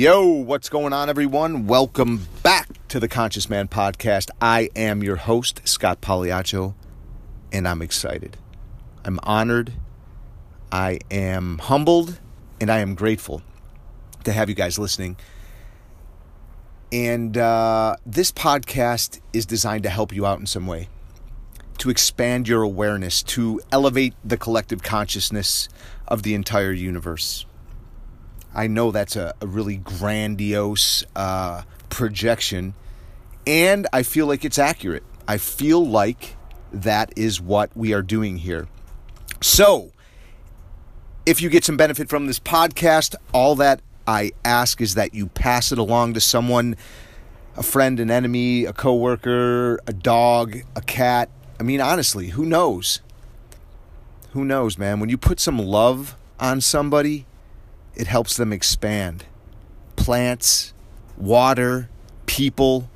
Yo, what's going on, everyone? Welcome back to the Conscious Man Podcast. I am your host, Scott Pagliaccio, and I'm excited. I'm honored, I am humbled, and I am grateful to have you guys listening. And uh, this podcast is designed to help you out in some way, to expand your awareness, to elevate the collective consciousness of the entire universe. I know that's a, a really grandiose uh, projection, and I feel like it's accurate. I feel like that is what we are doing here. So, if you get some benefit from this podcast, all that I ask is that you pass it along to someone a friend, an enemy, a coworker, a dog, a cat. I mean, honestly, who knows? Who knows, man? When you put some love on somebody, it helps them expand. Plants, water, people.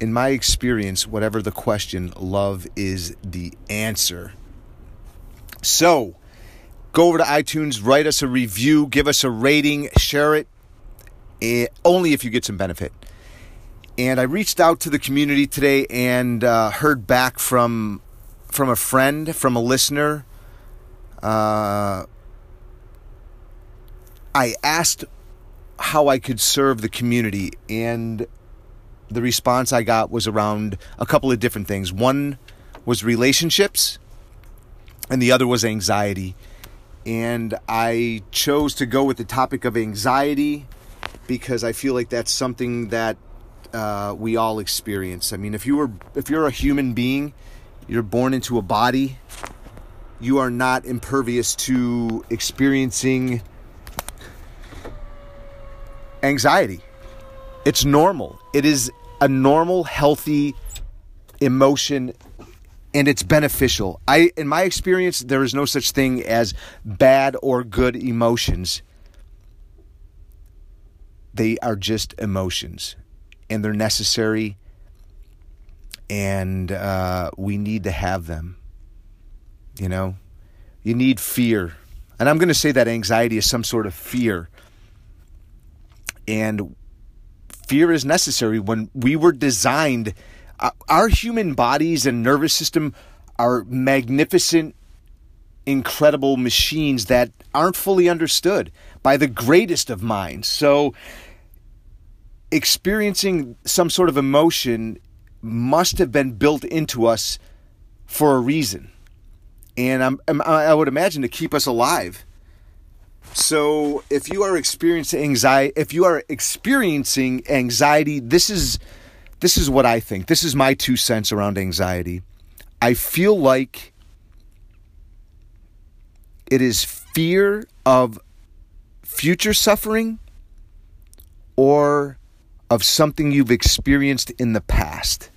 In my experience, whatever the question, love is the answer. So, go over to iTunes, write us a review, give us a rating, share it, eh, only if you get some benefit. And I reached out to the community today and uh, heard back from from a friend, from a listener. Uh, I asked how I could serve the community, and the response I got was around a couple of different things. One was relationships, and the other was anxiety. And I chose to go with the topic of anxiety because I feel like that's something that uh, we all experience. I mean, if you were if you're a human being, you're born into a body. You are not impervious to experiencing anxiety. It's normal. It is a normal, healthy emotion and it's beneficial. I in my experience there is no such thing as bad or good emotions. They are just emotions and they're necessary and uh, we need to have them. You know, you need fear. And I'm going to say that anxiety is some sort of fear and fear is necessary when we were designed uh, our human bodies and nervous system are magnificent incredible machines that aren't fully understood by the greatest of minds. So experiencing some sort of emotion must have been built into us for a reason. And I'm, i would imagine to keep us alive so, if you are experiencing anxiety, if you are experiencing anxiety, this is this is what I think. This is my two cents around anxiety. I feel like it is fear of future suffering or of something you've experienced in the past.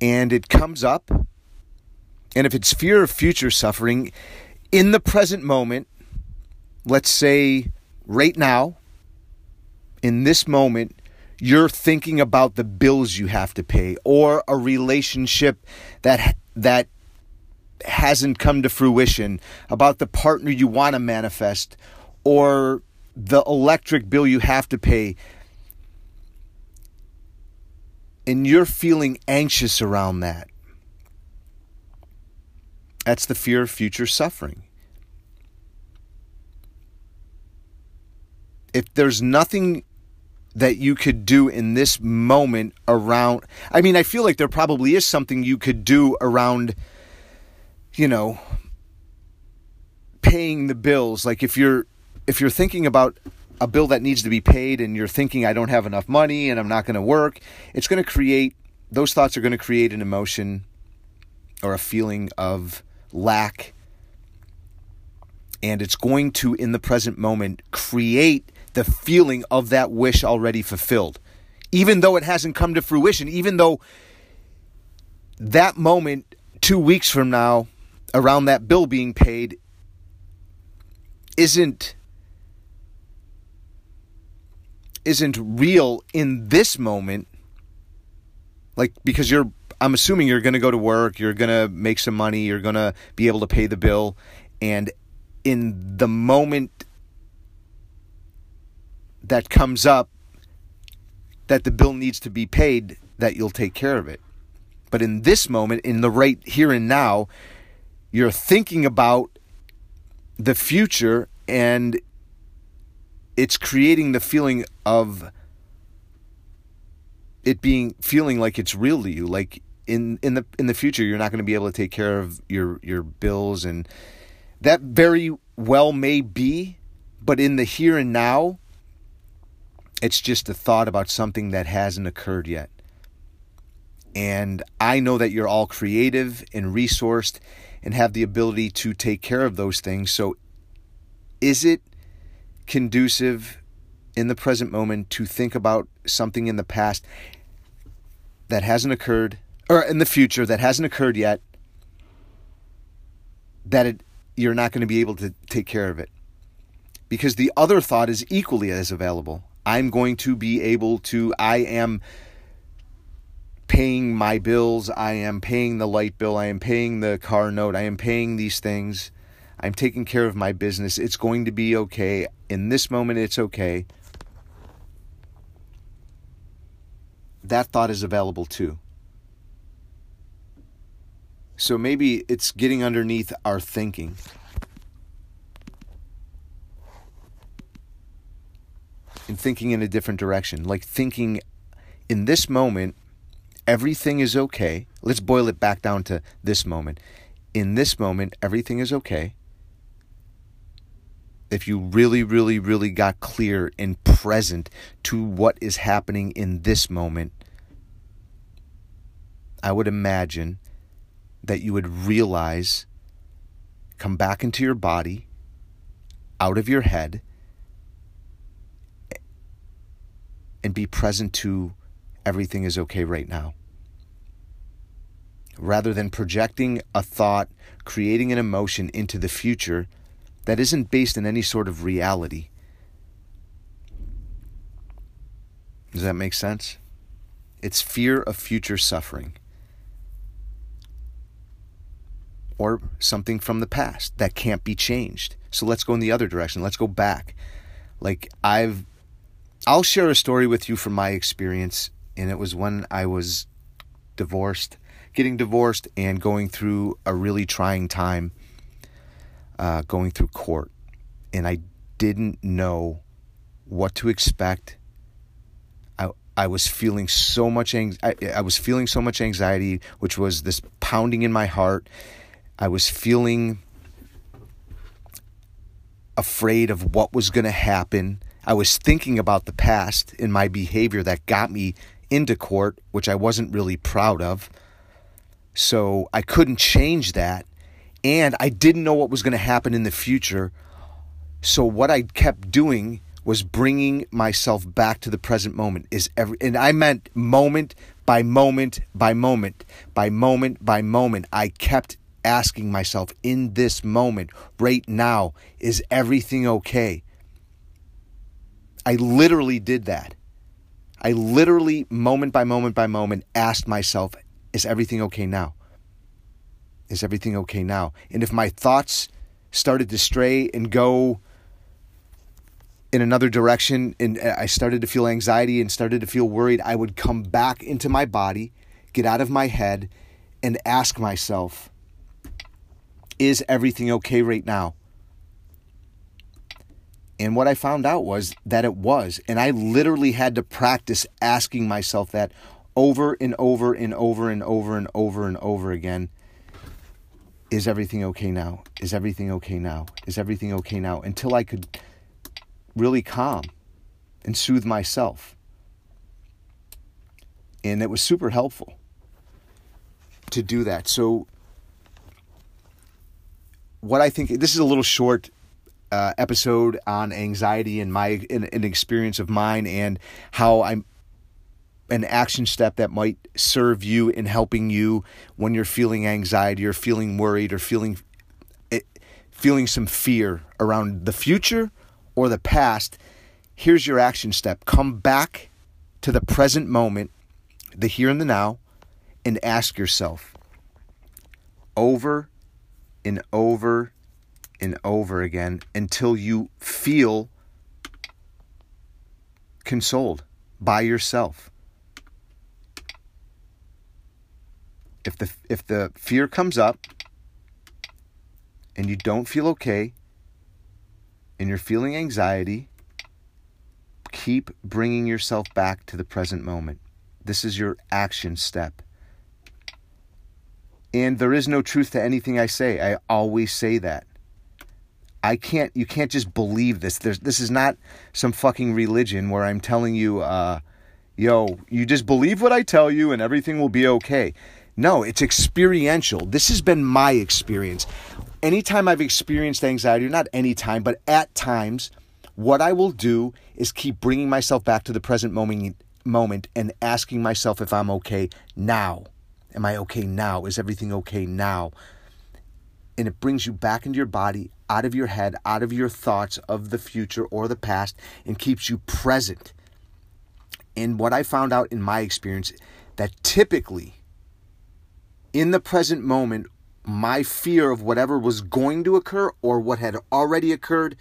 And it comes up, and if it's fear of future suffering, in the present moment, let's say right now, in this moment, you're thinking about the bills you have to pay or a relationship that that hasn't come to fruition, about the partner you want to manifest or the electric bill you have to pay. And you're feeling anxious around that. That's the fear of future suffering. If there's nothing that you could do in this moment around, I mean, I feel like there probably is something you could do around, you know, paying the bills. Like if you're if you're thinking about a bill that needs to be paid and you're thinking I don't have enough money and I'm not going to work, it's going to create those thoughts are going to create an emotion or a feeling of lack. And it's going to, in the present moment, create the feeling of that wish already fulfilled. Even though it hasn't come to fruition, even though that moment, two weeks from now, around that bill being paid, isn't isn't real in this moment like because you're I'm assuming you're going to go to work, you're going to make some money, you're going to be able to pay the bill. And in the moment that comes up that the bill needs to be paid, that you'll take care of it. But in this moment, in the right here and now, you're thinking about the future and it's creating the feeling of it being feeling like it's real to you like in in the in the future you're not going to be able to take care of your your bills and that very well may be but in the here and now it's just a thought about something that hasn't occurred yet. And I know that you're all creative and resourced and have the ability to take care of those things. So is it conducive in the present moment to think about something in the past that hasn't occurred or in the future that hasn't occurred yet that it, you're not going to be able to take care of it. Because the other thought is equally as available. I'm going to be able to i am paying my bills i am paying the light bill i am paying the car note i am paying these things. I'm taking care of my business. It's going to be okay. In this moment it's okay. That thought is available too. So maybe it's getting underneath our thinking. And thinking in a different direction. Like thinking in this moment, everything is okay. Let's boil it back down to this moment. In this moment, everything is okay. If you really, really, really got clear and present to what is happening in this moment, I would imagine that you would realize, come back into your body, out of your head, and be present to everything is okay right now. Rather than projecting a thought, creating an emotion into the future that isn't based in any sort of reality. Does that make sense? It's fear of future suffering. Or something from the past that can't be changed. So let's go in the other direction. Let's go back. Like I've I'll share a story with you from my experience and it was when I was divorced, getting divorced and going through a really trying time uh, going through court and I didn't know what to expect. I I was feeling so much ang- I, I was feeling so much anxiety, which was this pounding in my heart I was feeling afraid of what was going to happen. I was thinking about the past in my behavior that got me into court, which I wasn't really proud of. So I couldn't change that. And I didn't know what was going to happen in the future. So what I kept doing was bringing myself back to the present moment is every and I meant moment by moment by moment by moment by moment I kept asking myself in this moment, right now, is everything okay? I literally did that. I literally, moment by moment by moment, asked myself, is everything okay now? Is everything okay now? And if my thoughts started to stray and go in another direction and I started to feel anxiety and started to feel worried, I would come back into my body, get out of my head, and ask myself, is everything okay right now? And what I found out was that it was. And I literally had to practice asking myself that over and over and over and over and over and over again. Is everything okay now? Is everything okay now? Is everything okay now? Until I could really calm and soothe myself. And it was super helpful to do that. So what I think this is a little short uh, episode on anxiety and my an, experience of mine and how I'm an action step that might serve you in helping you when you're feeling anxiety or feeling worried or feeling eh, feeling some fear around the future or the past. Here's your action step. Come back to the present moment the here and the now and ask yourself over and over and over again until you feel consoled by yourself. If the if the fear comes up and you don't feel okay and you're feeling anxiety, keep bringing yourself back to the present moment. This is your action step. And there is no truth to anything I say. I always say that. I can't you can't just believe this. There's this is not some fucking religion where I'm telling you uh yo, you just believe what I tell you and everything will be okay. No, it's experiential. This has been my experience. Anytime I've experienced anxiety, not anytime, but at times, what I will do is keep bringing myself back to the present moment, moment and asking myself if I'm okay now. Am I okay now? Is everything okay now? And it brings you back into your body, out of your head, out of your thoughts of the future or the past, and keeps you present. And what I found out in my experience, that typically in the present moment, my fear of whatever was going to occur or what had already occurred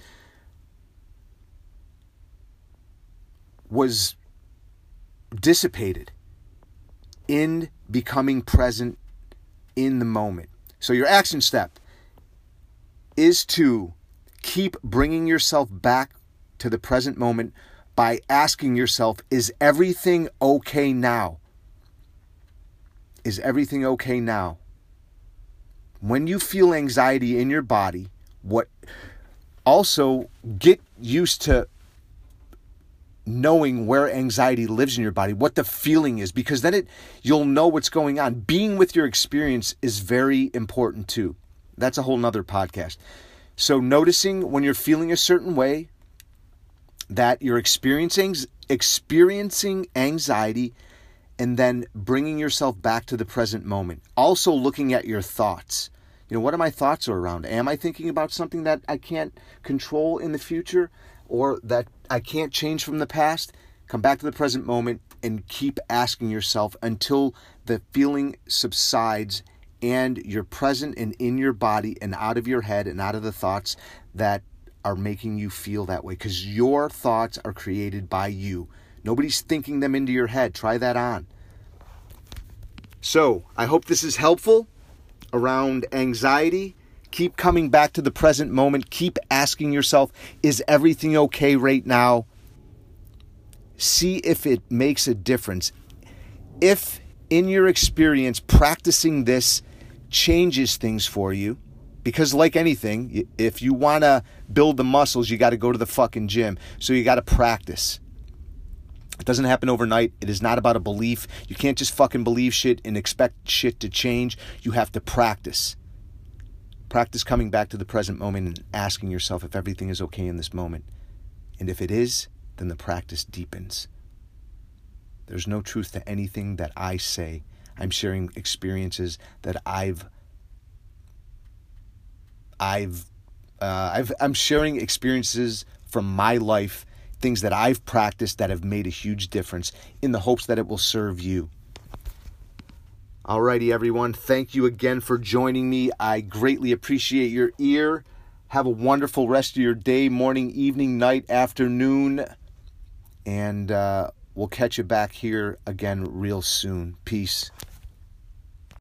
was dissipated in becoming present in the moment. So, your action step is to keep bringing yourself back to the present moment by asking yourself, Is everything okay now? Is everything okay now? When you feel anxiety in your body, what also get used to knowing where anxiety lives in your body, what the feeling is, because then it you'll know what's going on. Being with your experience is very important too. That's a whole nother podcast. So noticing when you're feeling a certain way, that you're experiencing experiencing anxiety and then bringing yourself back to the present moment. Also looking at your thoughts. You know, what are my thoughts around? Am I thinking about something that I can't control in the future or that I can't change from the past? Come back to the present moment and keep asking yourself until the feeling subsides and you're present and in your body and out of your head and out of the thoughts that are making you feel that way because your thoughts are created by you. Nobody's thinking them into your head. Try that on. So, I hope this is helpful around anxiety. Keep coming back to the present moment. Keep asking yourself, is everything okay right now? See if it makes a difference. If in your experience practicing this changes things for you, because like anything, if you want to build the muscles, you got to go to the fucking gym. So you got to practice. It doesn't happen overnight. It is not about a belief. You can't just fucking believe shit and expect shit to change. You have to practice. Practice coming back to the present moment and asking yourself if everything is okay in this moment. And if it is, then the practice deepens. There's no truth to anything that I say. I'm sharing experiences that I've I've uh, I've I'm sharing experiences from my life things that I've practiced that have made a huge difference in the hopes that it will serve you. Alrighty, everyone. Thank you again for joining me. I greatly appreciate your ear. Have a wonderful rest of your day, morning, evening, night, afternoon. And uh, we'll catch you back here again real soon. Peace.